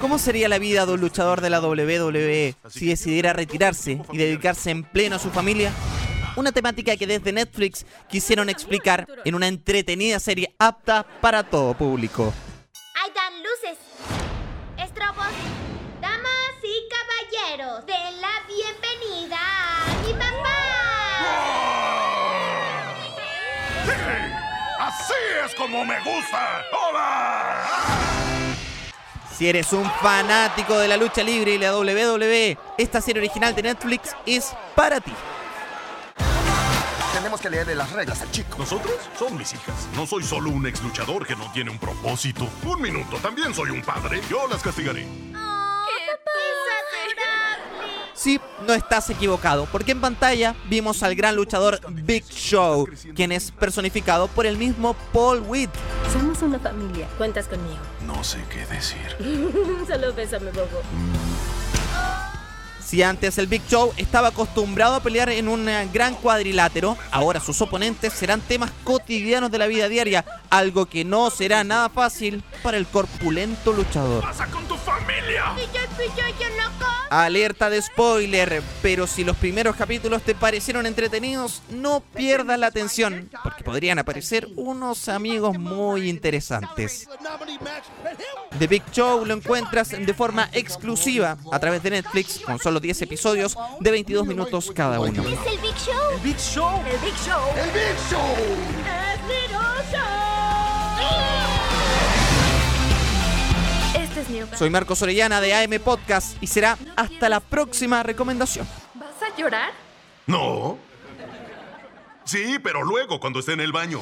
¿Cómo sería la vida de un luchador de la WWE si decidiera retirarse y dedicarse en pleno a su familia? Una temática que desde Netflix quisieron explicar en una entretenida serie apta para todo público. Ahí dan luces, estrobos, damas y caballeros. Den la bienvenida a mi papá. ¡Así es como me gusta! ¡Hola! Si eres un fanático de la lucha libre y la WWE, esta serie original de Netflix es para ti. Tenemos que leerle las reglas al chico. ¿Nosotros? Son mis hijas. No soy solo un ex luchador que no tiene un propósito. Un minuto, también soy un padre. Yo las castigaré. Sí, no estás equivocado, porque en pantalla vimos al gran luchador Big Show, quien es personificado por el mismo Paul Witt. Somos una familia. Cuentas conmigo. No sé qué decir. Solo bésame, bobo. Si antes el Big Show estaba acostumbrado a pelear en un eh, gran cuadrilátero, ahora sus oponentes serán temas cotidianos de la vida diaria, algo que no será nada fácil para el corpulento luchador. Familia? Alerta de spoiler, pero si los primeros capítulos te parecieron entretenidos, no pierdas la atención, porque podrían aparecer unos amigos muy interesantes. The Big Show lo encuentras de forma exclusiva a través de Netflix con solo 10 episodios de 22 minutos cada uno. ¿Es el Big Show? ¡El Big Show! El Big Show. ¡El Big Show! Soy Marcos Orellana de AM Podcast y será hasta la próxima recomendación. ¿Vas a llorar? No. Sí, pero luego, cuando esté en el baño.